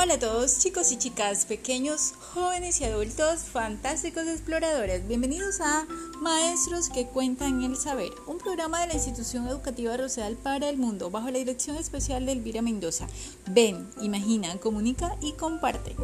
Hola a todos chicos y chicas, pequeños, jóvenes y adultos, fantásticos exploradores. Bienvenidos a Maestros que cuentan el saber, un programa de la institución educativa Rosedal para el mundo bajo la dirección especial de Elvira Mendoza. Ven, imagina, comunica y comparte.